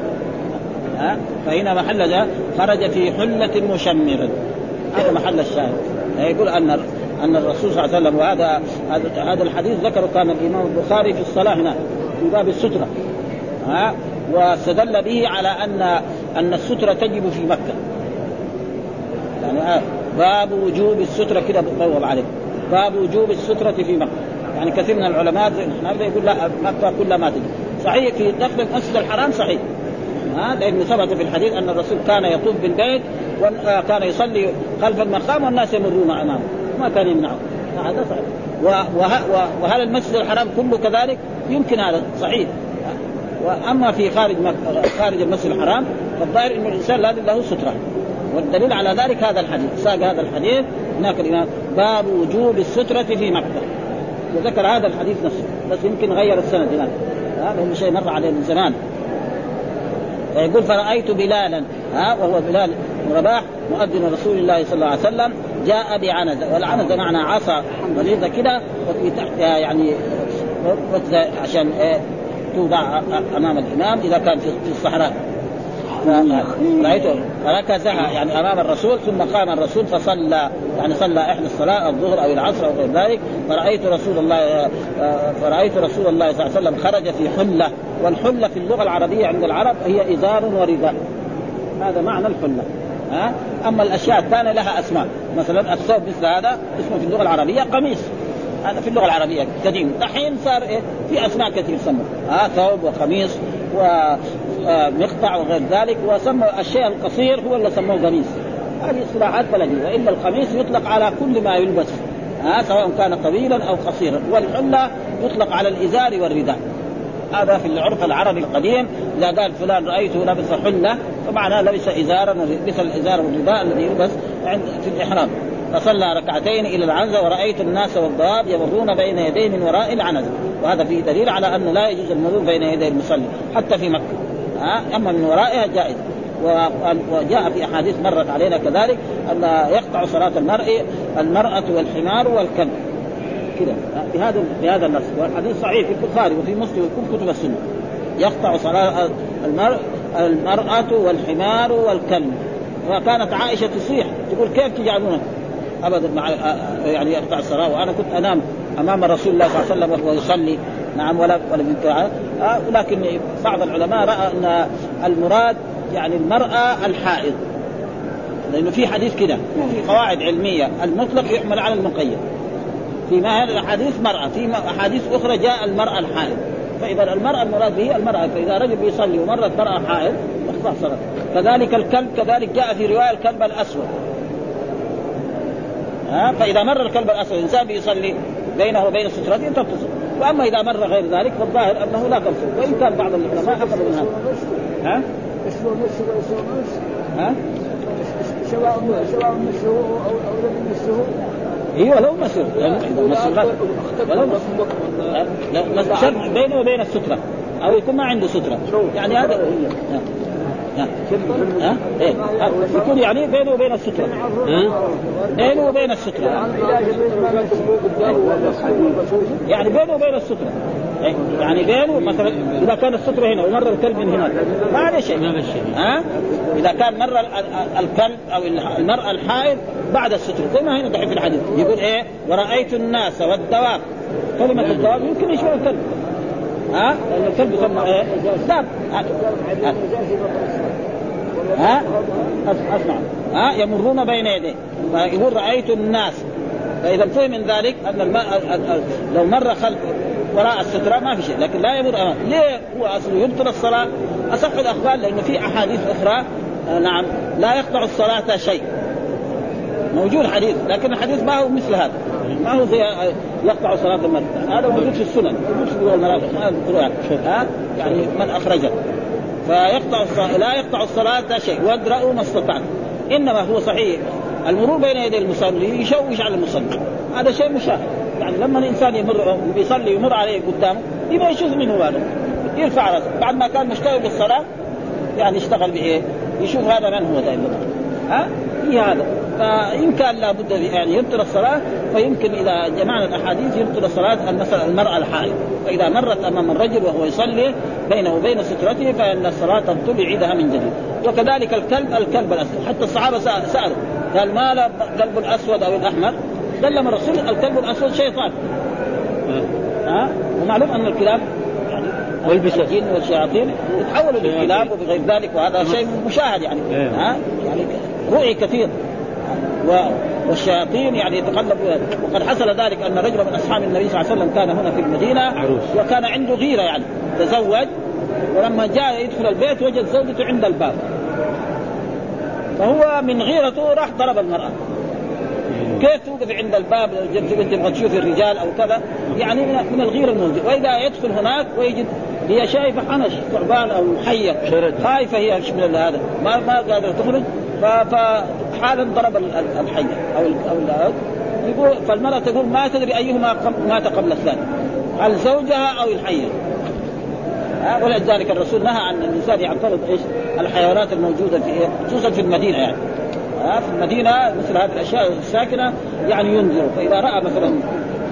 ها؟ فهنا محل خرج في حلة مشمرا هذا محل الشاهد. يقول أن أن الرسول صلى الله عليه وسلم وهذا هذا الحديث ذكره كان الإمام البخاري في الصلاة هنا في باب السترة. ها؟ واستدل به على ان أن السترة تجب في مكة. يعني آه باب وجوب السترة كده بطول عليه باب وجوب السترة في مكة. يعني كثير من العلماء يقول لا مكة كلها ما تجب. صحيح في دخل المسجد الحرام صحيح. ها؟ لأنه ثبت في الحديث أن الرسول كان يطوف بالبيت وكان يصلي خلف المقام والناس يمرون أمامه. ما كان يمنعه. هذا صحيح. وهل المسجد الحرام كله كذلك؟ يمكن هذا صحيح. وأما في خارج خارج المسجد الحرام فالظاهر إنه الإنسان لازم له سترة. والدليل على ذلك هذا الحديث. ساق هذا الحديث هناك الإمام باب وجوب السترة في مكة. وذكر هذا الحديث نفسه بس يمكن غير السند هناك. هذا شيء مر عليه من زمان. فيقول فرأيت بلالا ها وهو بلال بن رباح مؤذن رسول الله صلى الله عليه وسلم جاء بعنزة والعنزة معنى عصا غليظة كده وفي تحتها يعني عشان إيه توضع أمام الإمام إذا كان في الصحراء. رأيته. ركزها يعني أمام الرسول ثم قام الرسول فصلى. يعني صلى إحدى الصلاة الظهر أو العصر أو غير ذلك. فرأيت رسول الله فرأيت رسول الله صلى الله عليه وسلم خرج في حلة. والحلة في اللغة العربية عند العرب هي إزار ورداء هذا معنى الحلة. ها؟ أما الأشياء الثانية لها أسماء. مثلا الثوب مثل هذا اسمه في اللغة العربية قميص. هذا في اللغة العربية قديم. دحين صار إيه؟ في أسماء كثير سموا ها؟ ثوب وقميص ومقطع وغير ذلك وسموا الشيء القصير هو اللي سموه قميص. هذه اصطلاحات بلديه وإلا القميص يطلق على كل ما يلبس. ها سواء كان طويلا أو قصيرا. والحلة يطلق على الإزار والرداء. هذا في العرف العربي القديم إذا قال فلان رأيته لبس حلة فمعناه لبس ازارا لبس الإزار والرداء الذي يلبس عند في الإحرام. فصلى ركعتين إلى العنزه ورأيت الناس والضواب يمرون بين يديه من وراء العنزه وهذا فيه دليل على انه لا يجوز المرور بين يدي المصلي حتى في مكة. أما من ورائها جائز. وجاء في أحاديث مرت علينا كذلك أن يقطع صلاة المرء المرأة والحمار والكلب. كذا. بهذا بهذا النص. والحديث صحيح في البخاري وفي مسلم وكل كتب السنة. يقطع صلاة المرء المرأة والحمار والكلب. وكانت عائشة تصيح. تقول كيف تجعلونه؟ أبدا مع يعني يقطع الصلاة. وأنا كنت أنام أمام رسول الله صلى الله عليه وسلم وهو يصلي. نعم ولا ولا آه لكن بعض العلماء رأى أن المراد يعني المرأة الحائض. لأنه في حديث كده في قواعد علمية المطلق يحمل على المقيد. في ما الاحاديث مرأة في أحاديث أخرى جاء المرأة الحائض. فإذا المرأة المراد به المرأة فإذا رجل بيصلي ومرت مرأة حائض يقطع صلاته كذلك الكلب كذلك جاء في رواية الكلب الأسود. ها؟ فإذا مر الكلب الأسود إنسان بيصلي بينه وبين السترتين تتصل وأما إذا مر غير ذلك فالظاهر أنه لا تنصب وإن كان بعض العلماء اخذوا من هذا. ها؟ ها؟ سواء سواء مسه. أو أو لم يمسه أيوه لو اذا مسر ولو مسر بينه وبين السترة. أو يكون ما عنده سترة. يعني هذا ها؟ إيه؟ يكون يعني بينه وبين السترة. بينه وبين السترة. يعني بينه وبين السترة. إيه؟ يعني بينه مثلا إذا كان السترة هنا ومر الكلب من هناك. ما عليه شيء. ما شيء. ها؟ إذا كان مر الكلب أو المرأة الحائض بعد السترة. زي ما هنا دحين في الحديث. يقول إيه؟ ورأيت الناس والدواب. كلمة الدواب يمكن يشبه الكلب. ها؟ الكلب يسمى إيه؟ داب ها؟ اسمع ها؟ يمرون بين يديه. فيقول رأيت الناس فإذا فهم من ذلك أن الماء لو مر خلف وراء السترة ما في شيء لكن لا يمر أمام. ليه هو أصله يبطل الصلاة؟ أصح الاخبار لأنه في أحاديث أخرى نعم لا يقطع الصلاة شيء. موجود حديث لكن الحديث ما هو مثل هذا. ما هو زي يقطع صلاة المرء. هذا موجود في السنن. موجود في ما ها؟ يعني من أخرجه. فيقطع الصلاة لا يقطع الصلاة شيء. وادرأوا ما استطعتم. إنما هو صحيح. المرور بين يدي المصلي يشوش على المصلي. هذا شيء مشاهد. يعني لما الإنسان يمر بيصلي يمر عليه قدامه يبغى يشوف منه هذا. يرفع رأسه. بعد ما كان مشتغل بالصلاه يعني يشتغل بإيه؟ يشوف هذا من هو دائما ها؟ في هذا. فإن كان لابد يعني يبطل الصلاة فيمكن إذا جمعنا الأحاديث يبطل الصلاة مثلا المرأة الحائض. فإذا مرت أمام الرجل وهو يصلي بينه وبين سترته فإن الصلاة تبطل يعيدها من جديد. وكذلك الكلب الكلب الأسود. حتى الصحابة سألوا قال ما لا كلب الاسود أو الأحمر؟ سلم الرسول الكلب الأسود شيطان. ها؟ ومعلوم أن الكلاب يعني والبساتين والشياطين يتحولوا للكلاب وبغير ذلك وهذا شيء مشاهد يعني. إيه. ها؟ يعني رؤي كثير. والشياطين يعني يتقلب وقد حصل ذلك أن رجلا من أصحاب النبي صلى الله عليه وسلم كان هنا في المدينة عروس. وكان عنده غيرة يعني تزوج ولما جاء يدخل البيت وجد زوجته عند الباب. فهو من غيرته راح ضرب المرأة. كيف توقف عند الباب؟ تبغى تشوف الرجال أو كذا. يعني من الغيرة الموجودة. وإذا يدخل هناك ويجد هي شايفة حنش ثعبان أو حية. خايفة هي من هذا؟ ما ما قادرة تخرج. فحالا ضرب الحيه أو أو يقول فالمرأة تقول ما تدري أيهما مات قبل الثاني. هل زوجها أو الحيه ولذلك الرسول نهى عن الإنسان يعترض إيش؟ الحيوانات الموجودة في إيه؟ خصوصا في المدينة يعني. في المدينة مثل هذه الأشياء الساكنة يعني ينذر. فإذا رأى مثلا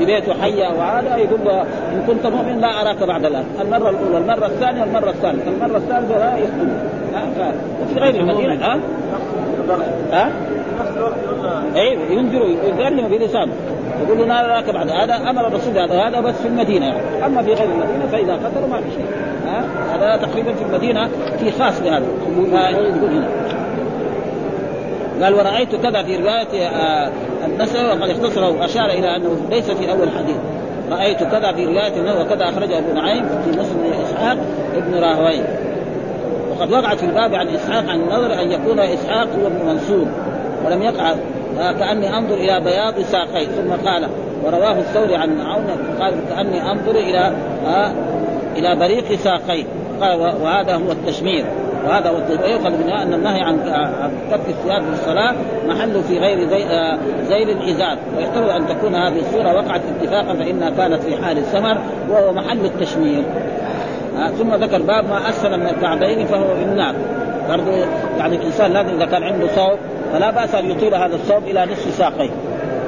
في بيته حية وهذا يقول له إن كنت مؤمن لا أراك بعد الآن. المرة الأولى المرة الثانية المرة الثالثة المرة الثالثة لا يخطب وفي غير المدينة؟ ها؟ ها؟ أيوه ينذر يكلم بلسانه يقول له لا أراك بعد. هذا أمر الرسول هذا هذا بس في المدينة يعني. أما في غير المدينة فإذا قتلوا ما في شيء. ها؟ هذا تقريبا في المدينة في خاص يقول هنا. قال ورأيت كذا في رواية آه وقد اختصره وأشار إلى أنه ليس في أول الحديث. رأيت كذا في رواية وكذا أخرجه أبو نعيم في مسلم إسحاق ابن راهوين. وقد وقعت في الباب عن إسحاق عن النظر أن يكون إسحاق هو ابن منصور ولم يقع كأني أنظر إلى بياض ساقيه ثم قال ورواه الثوري عن عون قال كأني أنظر إلى آه إلى بريق ساقيه. قال وهذا هو التشمير. وهذا هو ويؤخذ منها أن النهي عن ترك الثياب في الصلاه محله في غير زي آه، زيل الإزار. ويحتمل أن تكون هذه الصورة وقعت اتفاقا فإنها كانت في حال السمر وهو محل التشمير. آه ثم ذكر باب ما أسفل من الكعبين فهو في النار. برضو يعني الإنسان لازم إذا كان عنده ثوب فلا بأس أن يطيل هذا الثوب إلى نصف ساقيه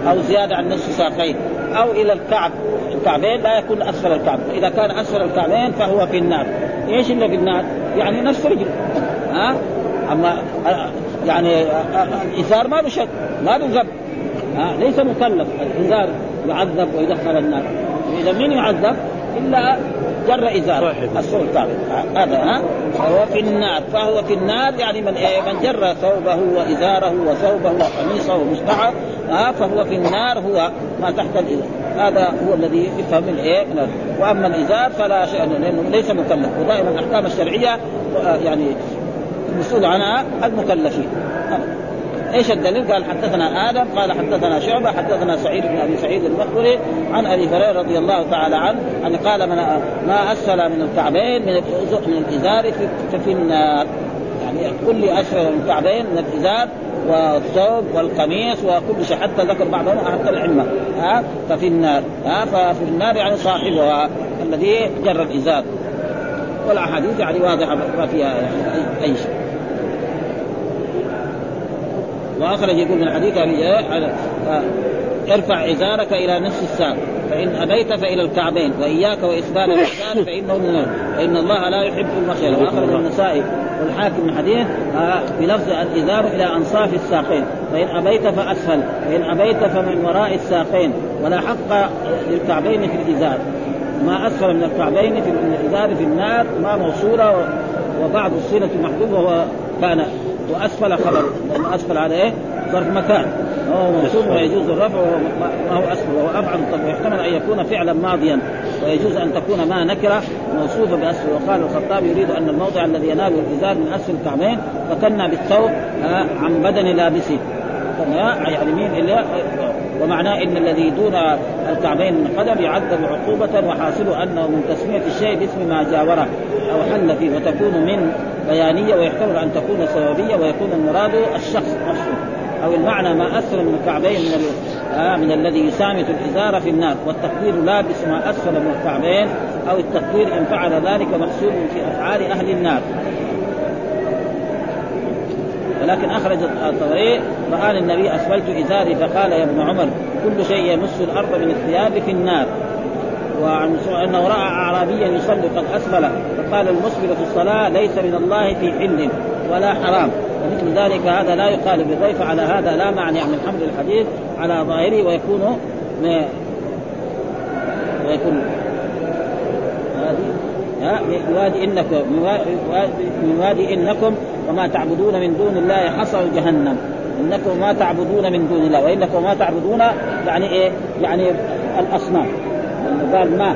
أو زيادة عن نصف ساقيه. أو إلى الكعب. الكعبين لا يكون أسفل الكعب. فاذا كان أسفل الكعبين فهو في النار. إيش اللي في النار؟ يعني نفس رجل ها؟ أما يعني الإزار ما بشد ما بذب ها؟ ليس مكلف. الإزار يعذب ويدخل النار. إذا مين يعذب؟ إلا جر إزار. السلطان. هذا ها؟ فهو في النار. فهو في النار يعني من إيه؟ من جر ثوبه وإزاره وثوبه وقميصه ومستعر ها؟ فهو في النار هو ما تحت الإزار. هذا هو الذي يفهم من إيه؟ وأما الإزار فلا شيء لأنه ليس مكلف. ودائما الأحكام الشرعية يعني المسؤول عنها المكلفين. إيش الدليل؟ قال حدثنا آدم قال حدثنا شعبة حدثنا سعيد بن أبي سعيد المخبري عن أبي هريرة رضي الله تعالى عنه أن قال من ما أسفل من الكعبين من من الإزار ففي النار. يعني كل أسفل من الكعبين من الإزار والثوب والقميص وكل شيء حتى ذكر بعضهم حتى العمه ها؟ ففي النار. ها؟ ففي النار يعني صاحبها الذي جر الإزار. والأحاديث يعني واضحة ما فيها يعني أي شيء. واخرج يقول من حديث ابي ارفع إزارك إلى نصف الساق. فإن أبيت فإلى الكعبين وإياك واسبال الازار فإنه من فإن الله لا يحب المخيل. واخرج النسائي والحاكم من حديث آه، بلفظ الإزار إلى أنصاف الساقين. فإن أبيت فأسفل. فإن أبيت فمن وراء الساقين. ولا حق للكعبين في الإزار. ما أسفل من الكعبين في الإزار في النار ما موصولة وبعض الصلة محبوب وهو كان وأسفل خبر لأن أسفل على إيه؟ ظرف مكان. وهو منصوب ويجوز الرفع ما هو أسفل. وهو ابعد طب ويحتمل أن يكون فعلا ماضيا. ويجوز أن تكون ما نكره موصوفه بأسفل. وقال الخطاب يريد أن الموضع الذي يناله الازار من أسفل الكعبين فكنا بالثوب عن بدن لابسه. يعني مين؟ اللي ومعناه إن الذي دون الكعبين من قدم يعذب عقوبة وحاصل أنه من تسمية الشيء باسم ما جاوره أو حل فيه. وتكون من بيانية ويحتمل أن تكون سببية ويكون المراد الشخص نفسه أو المعنى ما أسفل من الكعبين من آه من الذي يسامت الازار في النار والتقدير لابس ما أسفل من الكعبين أو التقدير إن فعل ذلك محسوب في أفعال أهل النار. ولكن أخرج الطبري فقال النبي أسفلت إزاري فقال يا ابن عمر كل شيء يمس الأرض من الثياب في النار. وعن أنه رأى اعرابيا يصلي قد أسفل. فقال المسبل في الصلاة ليس من الله في حل ولا حرام. ومثل ذلك هذا لا يقال بالضيف. على هذا لا معنى من حمل الحديث على ظاهره ويكون ويكون من وادي انكم من وادي إنكم وما تعبدون من دون الله حصر جهنم. إنكم ما تعبدون من دون الله. وإنكم ما تعبدون يعني إيه؟ يعني الأصنام. قال ما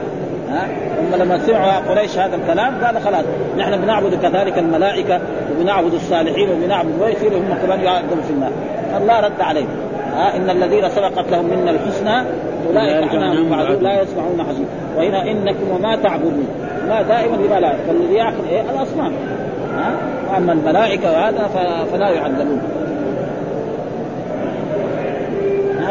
ها؟ هم لما سمعوا قريش هذا الكلام قالوا خلاص نحن بنعبد كذلك الملائكة وبنعبد الصالحين وبنعبد ويصيروا هم كمان يعذبوا في النار. الله رد عليهم. ها؟ إن الذين سبقت لهم منا الحسنى أولئك عنهم بعد لا يسمعون حزين وهنا إنكم وما تعبدون. ما دائما لملائكه فالذي ياخذ إيه؟ الأصنام. ها؟ وأما الملائكة وهذا فلا يعذبون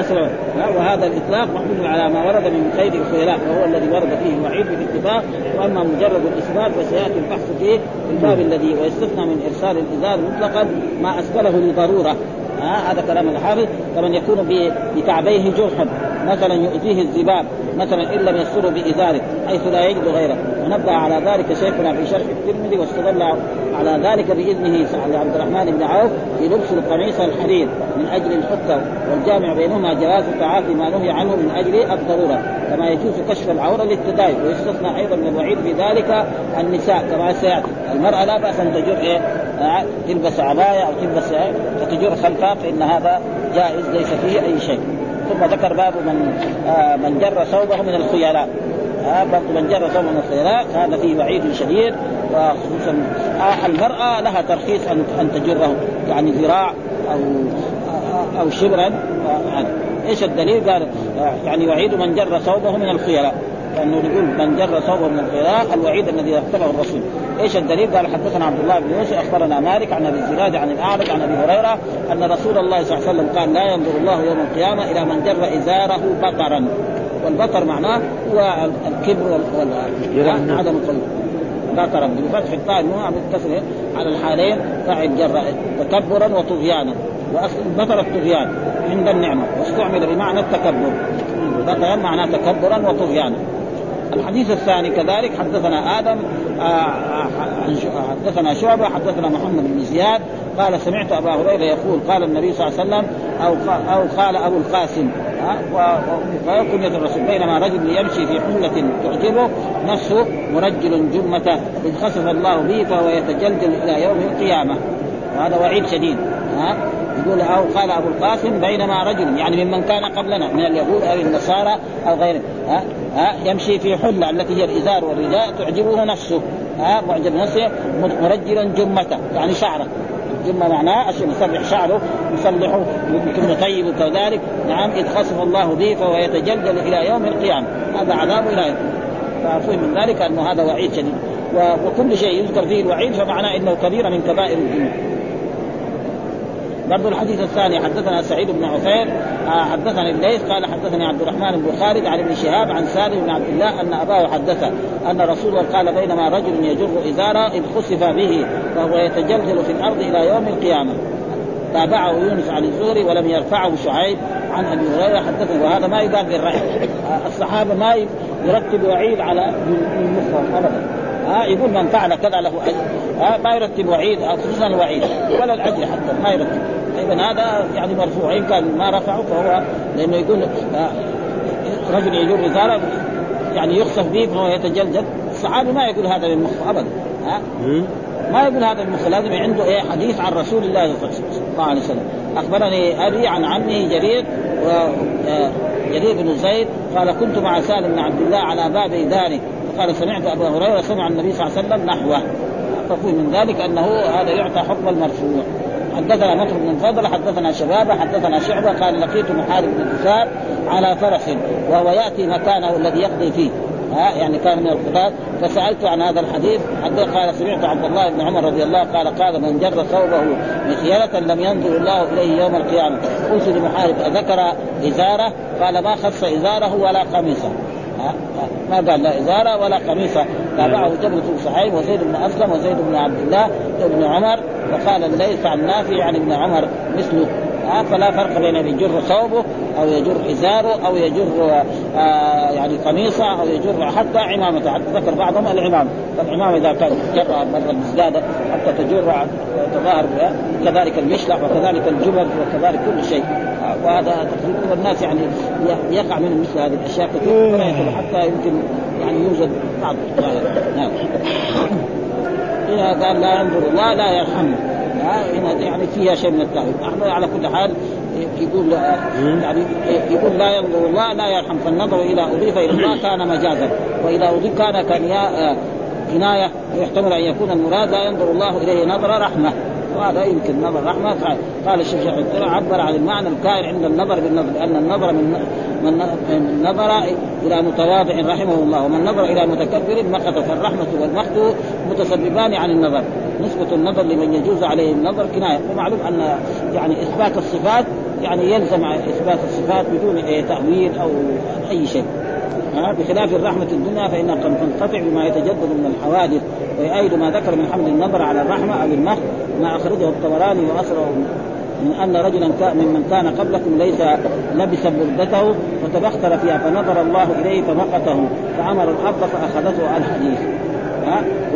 اسرع وهذا الإطلاق محمول على ما ورد من قيد الخيلاء وهو الذي ورد فيه الوعيد بالاتفاق وأما مجرد الإثبات فسيأتي البحث فيه في الباب الذي ويستثنى من إرسال الإزار مطلقا ما اسفله لضروره ها هذا كلام الحافظ. كمن يكون بكعبيه جرحا مثلا يؤذيه الذباب مثلا إن لم يستره بإزاره حيث لا يجد غيره. ونبه على ذلك شيخنا في شرح الترمذي واستدل على ذلك بإذنه لعبد الرحمن بن عوف لبس القميص الحرير من أجل الحكه والجامع بينهما جواز تعاطي ما نهي عنه من أجل الضرورة. كما يجوز كشف العورة للتداين ويستثنى أيضا من الوعيد في ذلك النساء كما سيأتي. المرأة لا بأس أن تجر إيه آه، تلبس عباية أو تلبس إيه؟ تجر خلفها فان هذا جائز ليس فيه أي شيء. ثم ذكر باب من آه من جر ثوبه من الخيلاء. آه من جر ثوبه من الخيلاء هذا فيه وعيد شديد وخصوصا المرأة لها ترخيص أن أن تجره يعني ذراع أو أو شبرا. إيش الدليل؟ قال يعني وعيد من جر ثوبه من الخيلاء. لأنه يقول من جر ثوبه من الخيلاء الوعيد الذي اتبعه الرسول. إيش الدليل؟ قال حدثنا عبد الله بن يوسف أخبرنا مالك عن أبي الزناد عن الأعرج عن أبي هريرة أن رسول الله صلى الله عليه وسلم قال لا ينظر الله يوم القيامة إلى من جر إزاره بطرا. والبطر معناه هو الكبر وعدم القلب بطرا بفتح الطاء النوع متصل على الحالين فاعل جر تكبرا وطغيانا. واصل البطر الطغيان عند النعمة. واستعمل بمعنى التكبر. بطرا معناه تكبرا وطغيانا. الحديث الثاني كذلك حدثنا آدم حدثنا شعبة حدثنا محمد بن زياد قال سمعت أبا هريرة يقول قال النبي صلى الله عليه وسلم أو أو قال أبو القاسم وكنية الرسول بينما رجل يمشي في حلة تعجبه نفسه مرجل جمته إذ خسف الله به فهو يتجلجل إلى يوم القيامة. وهذا وعيد شديد ها. يقول أو قال أبو القاسم بينما رجل يعني ممن كان قبلنا من اليهود أو النصارى أو غيرهم ها. ها يمشي في حلة التي هي الإزار والرداء تعجبه نفسه ها معجب نفسه مرجلا جمته يعني شعره. جمة معناه عشان يسرح شعره يصلحه يكون طيب وكذلك. نعم إذ خسف الله به فهو يتجلجل إلى يوم القيامة. هذا عذاب إلى يوم من ذلك أنه هذا وعيد شديد. وكل شيء يذكر فيه الوعيد فمعناه أنه كبيرة من كبائر الذنوب. برضو الحديث الثاني حدثنا سعيد بن عفير آه، حدثنا الليث قال حدثني عبد الرحمن بن خالد عن ابن شهاب عن سالم بن عبد الله أن أباه حدثه أن رسول الله قال بينما رجل يجر إزارة إذ خسف به وهو يتجلجل في الأرض إلى يوم القيامة. تابعه يونس عن الزهري ولم يرفعه شعيب عن أبي هريرة حدثني وهذا ما يقال بالراي آه، الصحابة ما يرتب وعيد على المخ ابدا. ها يقول من فعل كذا له أجر. ما يرتب وعيد خصوصا الوعيد ولا الأجر حتى ما يرتب. اذا هذا يعني مرفوع. إن كان ما رفعه فهو لأنه يقول رجل يجر رسالة يعني يخسف به فهو يتجلجل الصحابي ما يقول هذا من مخ ابدا. ها؟ ما يقول هذا المخ لازم عنده إيه؟ حديث عن رسول الله صلى الله عليه وسلم. أخبرني أبي عن عمه جرير و جرير بن زيد قال كنت مع سالم بن عبد الله على باب داره قال سمعت أبا هريرة سمع النبي صلى الله عليه وسلم نحوه. ففهم من ذلك أنه هذا يعطى حكم المرفوع. حدثنا مطر بن فضل حدثنا شبابة حدثنا شعبة قال لقيت محارب بن كسار على فرس وهو يأتي مكانه الذي يقضي فيه. ها يعني كان من القضاة فسألت عن هذا الحديث قال سمعت عبد الله بن عمر رضي الله قال قال من جر ثوبه مخيلة لم ينظر الله إليه يوم القيامة. قلت لمحارب أذكر إزارة؟ قال ما خص إزاره ولا قميصه. ما قال لا إزارة ولا قميصة. تابعه جبل صحيح وزيد بن أسلم وزيد بن عبد الله بن عمر. فقال ليس عن نافع يعني ابن عمر مثله. آه فلا فرق بين يجر ثوبه أو يجر ازاره أو يجر آه يعني قميصه أو يجر حتى عمامته. حتى ذكر بعضهم العمام فالعمام إذا كان جرى مرة مزداده حتى تجر تظاهر بها. كذلك المشلح وكذلك الجبل وكذلك كل شيء. آه وهذا تقريبا الناس يعني يقع منهم مثل هذه الأشياء كثير حتى يمكن يعني يوجد بعض نعم. هنا قال لا ينظر الله لا يرحمه هنا يعني فيها شيء من التأويل نحن على كل حال يقول يعني يقول لا ينظر الله لا يرحم. فالنظر اذا أضيف إلى الله كان مجازا. واذا أضيف كان كنايه ويحتمل أن يكون المراد لا ينظر الله إليه نظر رحمة. وهذا يمكن نظر رحمة. قال الشيخ شيخ عبر عن المعنى الكائن عند النظر بالنظر لأن النظر من من نظر إلى متواضع رحمه الله ومن نظر إلى متكبر مقت فالرحمه والمقت متسببان عن النظر. نسبة النظر لمن يجوز عليه النظر كناية. ومعلوم أن يعني إثبات الصفات يعني يلزم إثبات الصفات بدون تأويل أو أي شيء. بخلاف الرحمة الدنيا فإنها قد تنقطع بما يتجدد من الحوادث ويؤيد ما ذكر من حمل النظر على الرحمة أو المخ ما أخرجه الطبراني وأسره من أن رجلا ممن كان قبلكم ليس لبس بردته فتبختر فيها فنظر الله إليه فمقته فأمر الأرض فأخذته الحديث.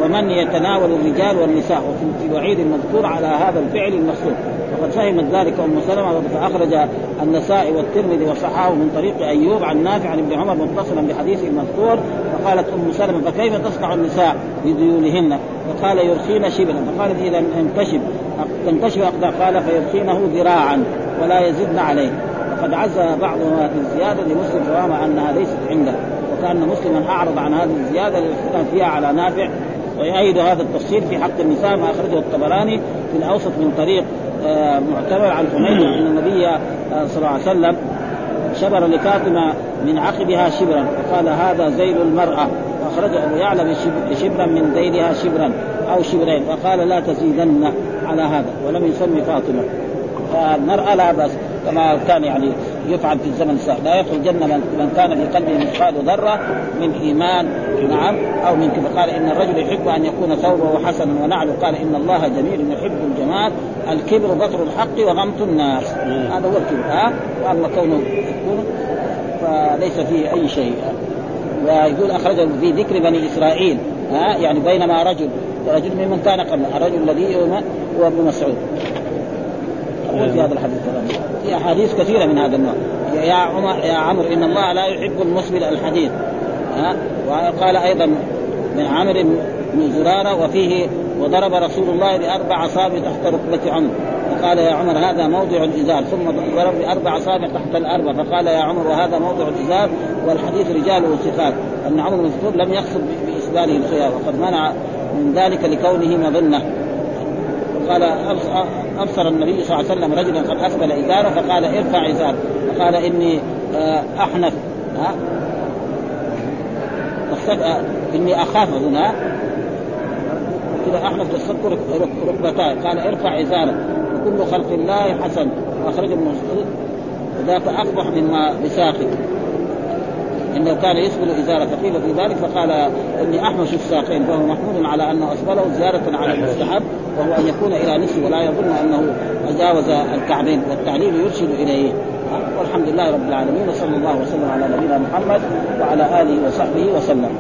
ومن يتناول الرجال والنساء وفي وعيد المذكور على هذا الفعل المقصود. وقد فهمت ذلك أم سلمة فأخرج النسائي والترمذي وصححه من طريق أيوب عن نافع عن ابن عمر متصلا بحديث المذكور فقالت أم سلمة فكيف تصنع النساء بديونهن؟ فقال يرخين شبرا فقالت إذا انكشف تنكشف أقدام قال فيرخينه ذراعا ولا يزدن عليه وقد عز بعضها في الزيادة لمسلم فوام أنها ليست عنده وكأن مسلما أعرض عن هذه الزيادة للاختلاف فيها على نافع ويؤيد هذا التفصيل في حق النساء ما أخرجه الطبراني في الأوسط من طريق معتبر عن حميد إن النبي آه، صلى الله عليه وسلم شبر لفاطمة من عقبها شبرا وقال هذا زيل المرأة وأخرج أبو يعلم شبرا من ذيلها شبرا أو شبرين وقال لا تزيدن على هذا ولم يسمي فاطمة. فالمراه لا بأس كما كان يعني يفعل في الزمن السابق لا يدخل الجنة من كان في قلبه مثقال ذرة من إيمان. نعم. أو من كذا. قال إن الرجل يحب أن يكون ثوبه حسنا ونعله. قال إن الله جميل يحب الجمال. الكبر بطر الحق وغمط الناس. هذا هو الكبر. ها؟ واما كونه يكون. فليس فيه أي شيء. ويقول أخرجه في ذكر بني إسرائيل. ها؟ يعني بينما رجل رجل ممن كان قبل الرجل الذي هو ابن مسعود. في هذا الحديث. في احاديث كثيرة من هذا النوع. يا عمر يا عمرو إن الله لا يحب المسبل الحديث ها؟ وقال أيضا من عامر بن زرارة وفيه وضرب رسول الله بأربع أصابع تحت ركبة عمر فقال يا عمر هذا موضع الإزار. ثم ضرب بأربع أصابع تحت الأربع. فقال يا عمر وهذا موضع الإزار والحديث رجاله ثقات أن عمر بن لم يقصد بإسباله الخيار وقد منع من ذلك لكونه مظنة. قال ابصر النبي صلى الله عليه وسلم رجلا قد اسفل إزارة فقال ارفع ازاره فقال إني آه، احنف ها؟ آه، إني أخاف هنا. كذا احنف تصدق ركبتاي. قال ارفع إزارة. وكل خلق الله حسن. واخرجه من مسعود وذاك اقبح مما بساقي. إنه كان يسبل إزارة. فقيل في ذلك فقال إني احمش الساقين. فهو محمود على أنه أسبله زياده على المستحب. وهو أن يكون إلى نصف ولا يظن أنه تجاوز الكعبين والتعليم يرشد إليه. والحمد لله رب العالمين وصلى الله وسلم على نبينا محمد وعلى آله وصحبه وسلم.